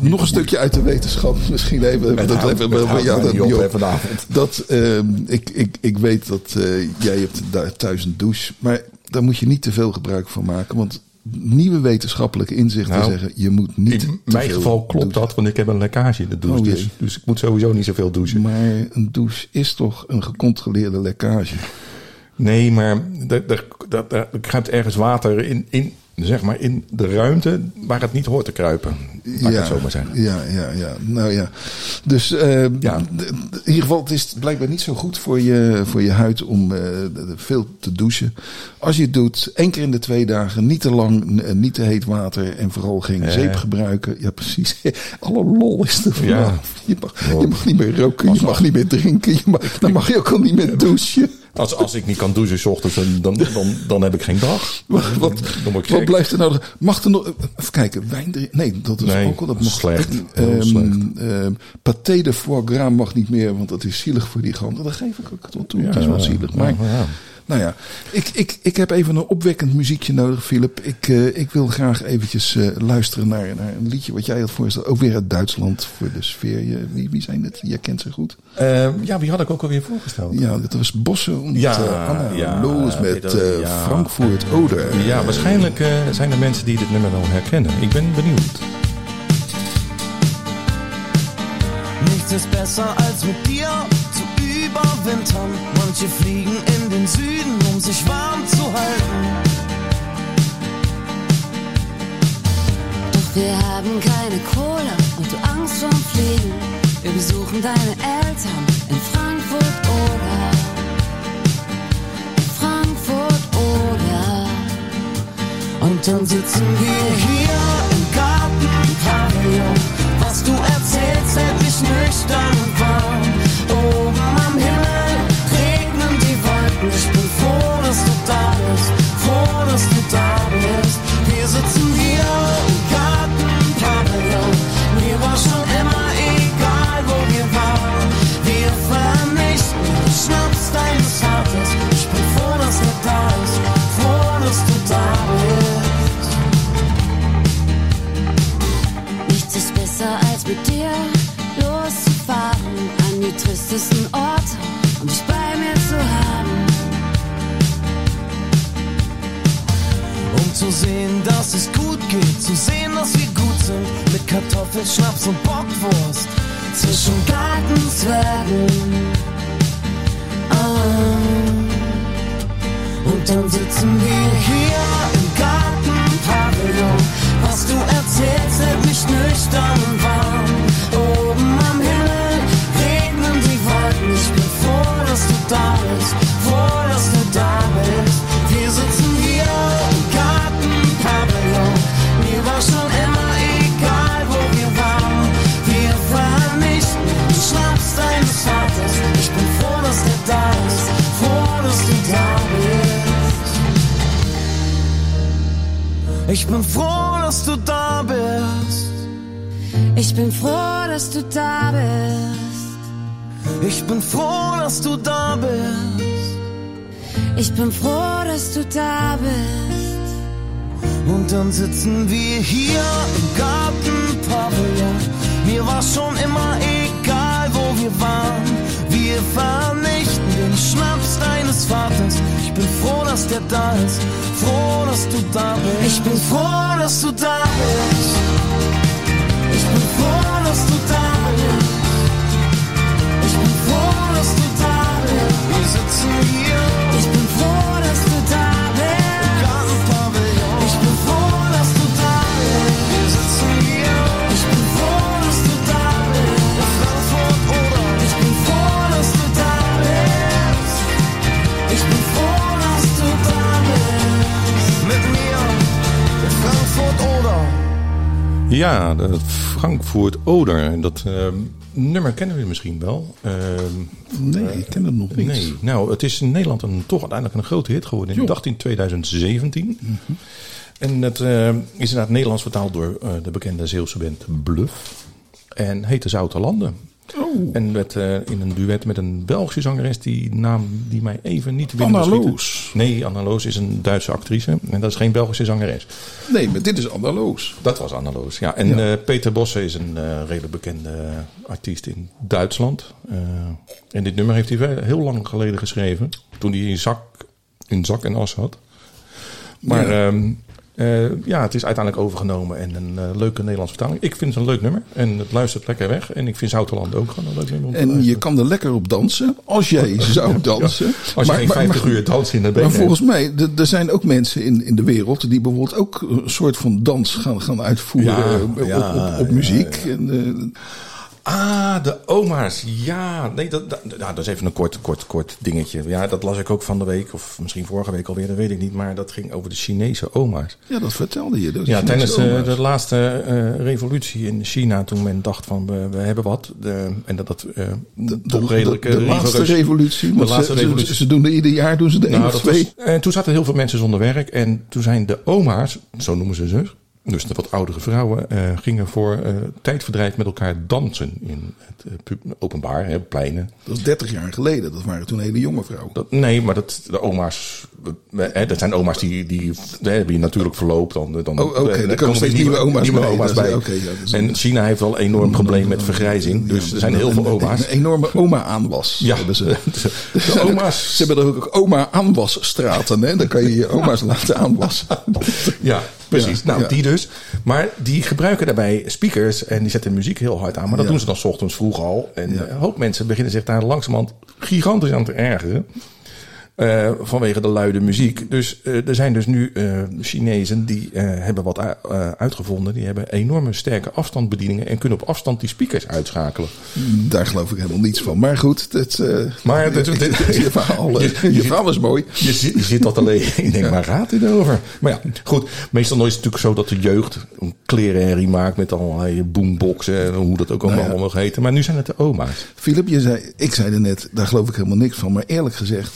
nog een stukje uit de wetenschap. <laughs> Misschien even. Dat houdt- even houdt ja, dat vanavond. Dat, ehm, ik, ik, ik weet dat eh, jij hebt daar thuis een douche. Maar daar moet je niet te veel gebruik van maken. Want nieuwe wetenschappelijke inzichten Nou, zeggen... je moet niet In mijn geval klopt douchen. dat, want ik heb een lekkage in de douche. Oh, dus, dus ik moet sowieso niet zoveel douchen. Maar een douche is toch een gecontroleerde lekkage? Nee, maar er, er, er, er kruipt ergens water in, in, zeg maar, in de ruimte waar het niet hoort te kruipen. Laat ik het zo maar zeggen. Ja, ja, ja. Nou ja. Dus eh, Ja. in ieder geval, het is blijkbaar niet zo goed voor je, voor je huid om eh, veel te douchen. Als je het doet, één keer in de twee dagen, niet te lang, eh, niet te heet water en vooral geen Eh. zeep gebruiken. Ja, precies. <laughs> Alle lol is er vanaf. Ja. Je, mag, je mag niet meer roken, je mag niet meer drinken, je mag, dan mag je ook al niet meer douchen. Als, als ik niet kan douchen 's ochtends, dan, dan, dan, heb ik geen dag. Wat, blijft er nou? Mag er nog. Even kijken, wijn? Nee, dat is Nee, alcohol. Dat mag slecht. Ehm, paté de foie gras mag niet meer, want dat is zielig voor die gans. Dat geef ik ook toe. het is wel zielig. Maar, ja. Nou ja, ik, ik, ik heb even een opwekkend muziekje nodig, Philip. Ik, eh, ik wil graag eventjes eh, luisteren naar, naar een liedje wat jij had voorgesteld. Ook weer uit Duitsland voor de sfeer. Je- Wie, wie zijn het? Jij kent ze goed. Eh, ja, wie had ik ook alweer voorgesteld? Ja, dat was Bossen und Ja, eh, Anna ja, Loos met eh, ja. Frankfurt Oder. Ja, waarschijnlijk eh, zijn er mensen die dit nummer wel herkennen. Ik ben benieuwd. Nichts ist besser als dir zu überwintern. Manche fliegen in den Süden, um sich warm zu halten. Doch wir haben keine Kohle und du Angst vorm Fliegen. Wir besuchen deine Eltern in Frankfurt oder in Frankfurt oder Und dann sitzen wir hier im Gartenpavillon. Was du erzählst, hält mich nüchtern und warm. Dass du da bist. Wir sitzen hier im Gartenpavillon. Mir war schon immer egal, wo wir waren. Wir vernichten den Schnaps deines Vaters. Ich bin froh, dass er da ist. Froh, dass du da bist. nichts ist besser als mit dir loszufahren an die tristesten Orte und dich bei mir zu haben. Zu sehen, dass es gut geht, zu sehen, dass wir gut sind, mit Kartoffelschnaps und Bockwurst zwischen Gartenzwergen. Ah. Und dann sitzen wir hier im Gartenpavillon. Was du erzählst, hält mich nüchtern und warm. Oben am Himmel regnen die Wolken. Ich bin froh, dass du da bist. Ich bin froh, dass du da bist. Ich bin froh, dass du da bist. Ich bin froh, dass du da bist. Ich bin froh, dass du da bist. Und dann sitzen wir hier im Gartenpavillon. Mir war schon immer egal, wo wir waren. Wir vernichten den Schnaps deines Vaters. Ich bin froh, dass der da ist. Froh, dass du da bist. Ich bin froh, dass du da bist. Ich bin froh, dass du da bist. Ja, de Frankfurt Oder. Dat ehm, nummer kennen we misschien wel. Ehm, Nee, ik ken het nog niet. nee, nou, het is in Nederland een, toch uiteindelijk een grote hit geworden. In, Jo. dacht in 2017. En het eh, is inderdaad Nederlands vertaald door eh, de bekende Zeeuwse band Bluff. En heette Zouterlanden. Oh. En werd eh, in een duet met een Belgische zangeres, die naam die mij even niet binnen Anna wil schieten. Loos. Nee, Anna Loos is een Duitse actrice. En dat is geen Belgische zangeres. Nee, maar dit is andaloos. Dat was Anna Loos, ja. En Ja. eh, Peter Bosse is een eh, redelijk bekende artiest in Duitsland. En dit nummer heeft hij heel lang geleden geschreven. Toen hij in zak, in zak en as had. Maar Ja. Ja, ja het is uiteindelijk overgenomen en een eh, leuke Nederlandse vertaling. Ik vind het een leuk nummer en het luistert lekker weg. En ik vind Zouterland ook gewoon een leuk nummer. En je kan er lekker op dansen. Als jij <laughs> zou dansen. Als je Maar- geen maar- 50 maar- uur dansen in de Maar benen volgens mij, er zijn ook mensen in, in de wereld die bijvoorbeeld ook een soort van dans gaan, gaan uitvoeren Ja, eh, op, ja, op, op muziek. En, eh, Ah, de oma's. Ja, nee, dat, dat, nou, dat is even een kort, kort, kort dingetje. Ja, dat las ik ook van de week, of misschien vorige week alweer, dat weet ik niet. Maar dat ging over de Chinese oma's. ja, dat vertelde je. Dat Ja, tijdens eh, de laatste eh, revolutie in China, toen men dacht van we, we hebben wat. De, en dat dat eh, toch redelijk... de, de laatste revolutie. De laatste ze, revolutie. Ze, doen er ieder jaar doen ze de één Nou, of twee. was- en toen zaten heel veel mensen zonder werk. En toen zijn de oma's, zo noemen ze ze, dus de wat oudere vrouwen, eh, gingen voor eh, tijdverdrijf met elkaar dansen in het eh, openbaar, hè, pleinen. Dat is 30 jaar geleden. Dat waren toen hele jonge vrouwen. Dat, nee, maar dat, de oma's, hè, dat zijn oma's die, die hebben je natuurlijk verloop. Dan, dan, Oh, oké, dan komen steeds nieuwe oma's nieuwe bij. oma's ja, en China heeft wel een enorm probleem met vergrijzing. Dus er zijn heel veel Een- oma's. Een enorme oma-aanwas. <laughs> Ja, hebben ze. <laughs> de, de oma's. Ze hebben er ook oma-aanwasstraten. hè? Dan kan je je oma's <laughs> laten aanwassen. Ja, precies. Ja, nou, die dus. Maar die gebruiken daarbij speakers en die zetten muziek heel hard aan. Maar dat Ja. doen ze dan 's ochtends vroeg al. En een hoop mensen beginnen zich daar langzamerhand gigantisch aan te ergeren. Eh, vanwege de luide muziek. Dus eh, er zijn dus nu eh, Chinezen die hebben wat uitgevonden. Die hebben enorme sterke afstandsbedieningen en kunnen op afstand die speakers uitschakelen. Daar geloof ik helemaal niets van. Maar goed, eh, Maar dit- je, verhaal, je- je verhaal is mooi. Je, zit- je zit dat alleen. Ik denk, waar gaat dit over? Maar ja, goed. Meestal is het natuurlijk zo dat de jeugd een klerenherrie maakt met allerlei boomboxen en hoe dat ook allemaal Nou ja. mag heten. Maar nu zijn het de oma's. Philip, je zei, ik zei er net, daar geloof ik helemaal niks van. Maar eerlijk gezegd,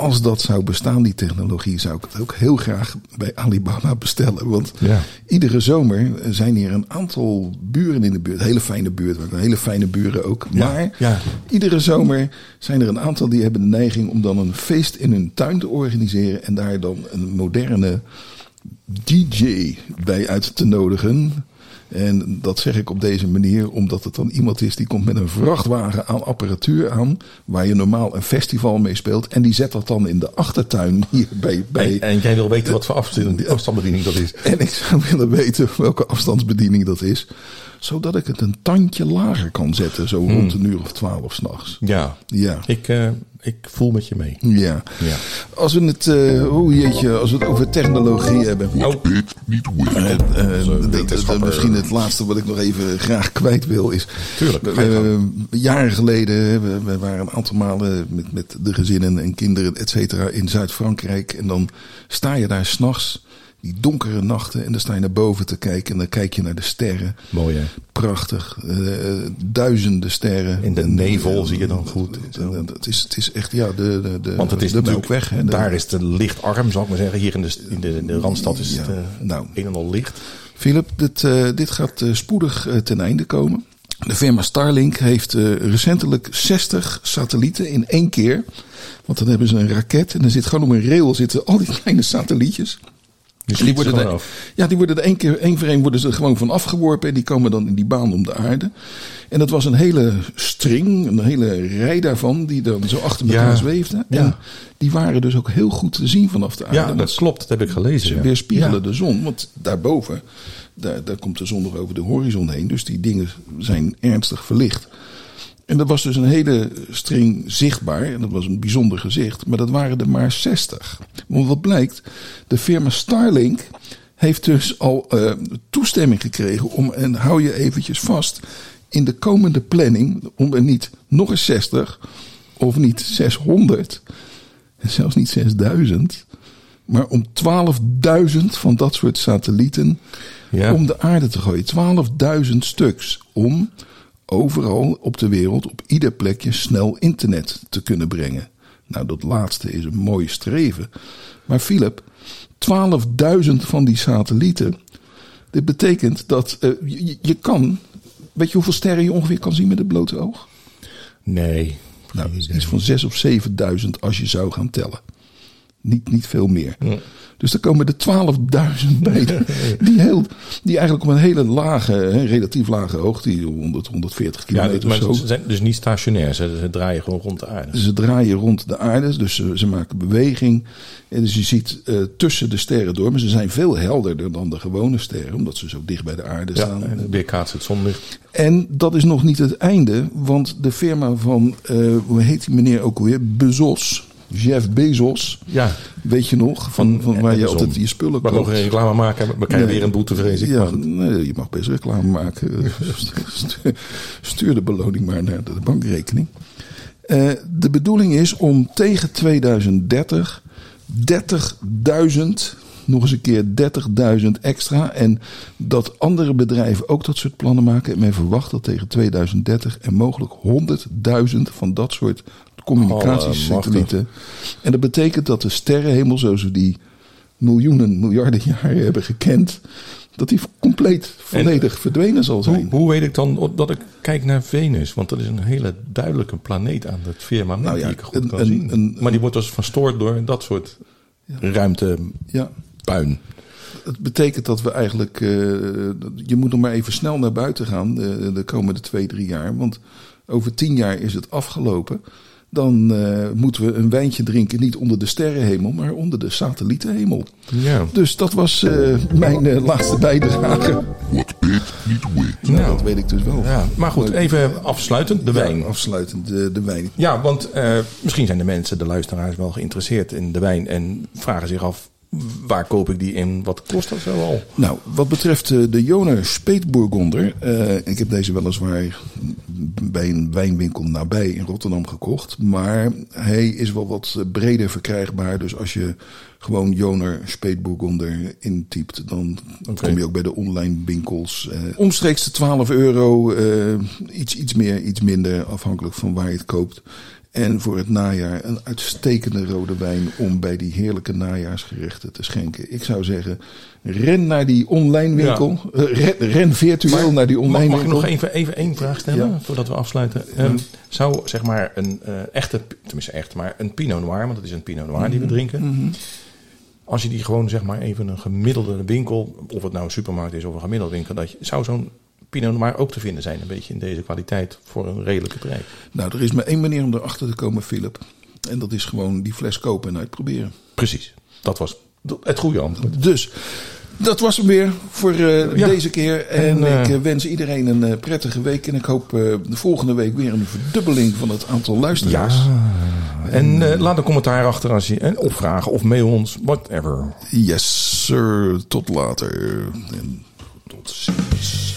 als dat zou bestaan, die technologie, zou ik het ook heel graag bij Alibaba bestellen. Want Ja. iedere zomer zijn hier een aantal buren in de buurt. Hele fijne buurt, hele fijne buren ook. Ja, Maar ja. iedere zomer zijn er een aantal die hebben de neiging om dan een feest in hun tuin te organiseren. En daar dan een moderne DJ bij uit te nodigen. En dat zeg ik op deze manier omdat het dan iemand is die komt met een vrachtwagen aan apparatuur aan. Waar je normaal een festival mee speelt. En die zet dat dan in de achtertuin hier bij. bij En, en jij wil weten wat voor afstand, afstandsbediening dat is. en ik zou willen weten welke afstandsbediening dat is. Zodat ik het een tandje lager kan zetten. Zo rond een uur of twaalf s'nachts. Ja, Ja. ik, eh, ik voel met je mee. Ja. Ja. Als we het, eh, oh jeetje, als we het over technologie hebben. Oh, It niet weet. Eh, misschien het laatste wat ik nog even graag kwijt wil is. Tuurlijk, we- jaren geleden, we, we waren een aantal malen met, met de gezinnen en kinderen, et cetera, in Zuid-Frankrijk. En dan sta je daar s'nachts, die donkere nachten, en dan sta je naar boven te kijken. En dan kijk je naar de sterren. mooi hè. Prachtig. eh, duizenden sterren. In de En, nevel eh, zie je dan goed. Het is, het is echt, ja, de, de, de, Want het is de Melkweg. hè, daar is de lichtarm, zal ik maar zeggen. Hier in de, in de, Randstad is het eh, nou. een en al licht. Philip, dit, eh, dit gaat eh, spoedig eh, ten einde komen. De firma Starlink heeft eh, recentelijk 60 satellieten in één keer. Want dan hebben ze een raket en er zit gewoon op een rail zitten al die kleine satellietjes. Die schieten worden er, af. ja, die worden er één keer, één voor één worden ze er gewoon van afgeworpen. En die komen dan in die baan om de aarde. En dat was een hele string, een hele rij daarvan, die dan zo achter elkaar Ja. zweefde. Ja. En die waren dus ook heel goed te zien vanaf de aarde. Ja, dat klopt. Dat heb ik gelezen. ze ja. weerspiegelen Ja. de zon. Want daarboven, daar, daar komt de zon nog over de horizon heen. Dus die dingen zijn ernstig verlicht. En dat was dus een hele string zichtbaar. En dat was een bijzonder gezicht. Maar dat waren er maar 60. Want wat blijkt, de firma Starlink heeft dus al eh, toestemming gekregen om, en hou je eventjes vast, in de komende planning om er niet nog eens 60 of niet 600 en zelfs niet 6000, maar om 12.000 van dat soort satellieten Ja. om de aarde te gooien. 12.000 stuks om overal op de wereld, op ieder plekje, snel internet te kunnen brengen. Nou, dat laatste is een mooi streven. Maar Philip, 12.000 van die satellieten. Dit betekent dat eh, je, je kan. Weet je hoeveel sterren je ongeveer kan zien met het blote oog? Nee. Nou, iets van 6 of 7.000 als je zou gaan tellen. Niet, niet veel meer. Dus er komen er 12.000 bij. Die, heel, die eigenlijk op een hele lage, hè, relatief lage hoogte, die 100, 140 Ja, kilometer maar of zo. ze zijn dus niet stationair. Ze, ze draaien gewoon rond de aarde. Ze draaien rond de aarde, dus ze, ze maken beweging. En dus je ziet eh, tussen de sterren door, maar ze zijn veel helderder dan de gewone sterren, omdat ze zo dicht bij de aarde Ja, staan. en weerkaatst het zonlicht. En dat is nog niet het einde, want de firma van, eh, hoe heet die meneer ook alweer? Bezos. Jeff Bezos. Ja. Weet je nog? Van, van waar je altijd je spullen We mogen koopt. geen reclame maken. We krijgen Nee. weer een boete, vrees ik. Ja, Maar- nee, je mag best reclame maken. <laughs> Stuur- de beloning maar naar de bankrekening. Eh, de bedoeling is om tegen 2030 30.000, nog eens een keer 30.000 extra. En dat andere bedrijven ook dat soort plannen maken. En men verwacht dat tegen 2030 er mogelijk 100.000 van dat soort communicatiesatellieten. En dat betekent dat de sterrenhemel zoals we die miljoenen, miljarden jaren hebben gekend, dat die compleet volledig verdwenen zal Hoe, zijn. hoe weet ik dan dat ik kijk naar Venus? Want dat is een hele duidelijke planeet aan het firmament Nou ja, die ik goed een- kan een- zien. een- maar die wordt dus verstoord door dat soort ruimtepuin. Ja, het betekent dat we eigenlijk. eh, je moet nog maar even snel naar buiten gaan de, de komende twee, drie jaar. Want over tien jaar is het afgelopen. Dan eh, moeten we een wijntje drinken, niet onder de sterrenhemel, maar onder de satellietenhemel. Ja. Dus dat was eh, mijn eh, laatste bijdrage. What bit, niet wit. Nou, dat weet ik dus wel. ja. Maar goed, even afsluitend. De wijn. Ja, afsluitend de, de wijn. Ja, want eh, misschien zijn de mensen, de luisteraars, wel geïnteresseerd in de wijn. En vragen zich af, waar koop ik die en wat kost dat zo al? Nou, wat betreft de Joner Speetbourgonder. eh, ik heb deze weliswaar bij een wijnwinkel nabij in Rotterdam gekocht. Maar hij is wel wat breder verkrijgbaar. Dus als je gewoon Joner Speetbourgonder intypt, dan kom je ook bij de online winkels. eh, omstreeks de 12 euro. eh, iets, iets meer, iets minder, afhankelijk van waar je het koopt. En voor het najaar een uitstekende rode wijn om bij die heerlijke najaarsgerechten te schenken. Ik zou zeggen, ren naar die online winkel. Eh, ren, ren virtueel naar die Mag, online mag ik winkel. nog even, even één vraag stellen Ja. voordat we afsluiten? Ehm, zou zeg maar een eh, echte, tenminste echt, maar een Pinot Noir, want het is een Pinot Noir Mhm. die we drinken. Als je die gewoon zeg maar even een gemiddelde winkel, of het nou een supermarkt is of een gemiddelde winkel, dat je, zou zo'n Pinot Noir ook te vinden zijn, een beetje in deze kwaliteit voor een redelijke prijs. Nou, er is maar één manier om erachter te komen, Philip. En dat is gewoon die fles kopen en uitproberen. Precies, dat was het goede antwoord. Dus dat was hem weer voor eh, Ja. deze keer. En, En, eh, ik eh, wens iedereen een prettige week. En ik hoop de volgende week weer een verdubbeling van het aantal luisteraars. En eh, laat een commentaar achter als je en opvragen of mail ons, whatever. Yes, sir. Tot later. En tot ziens.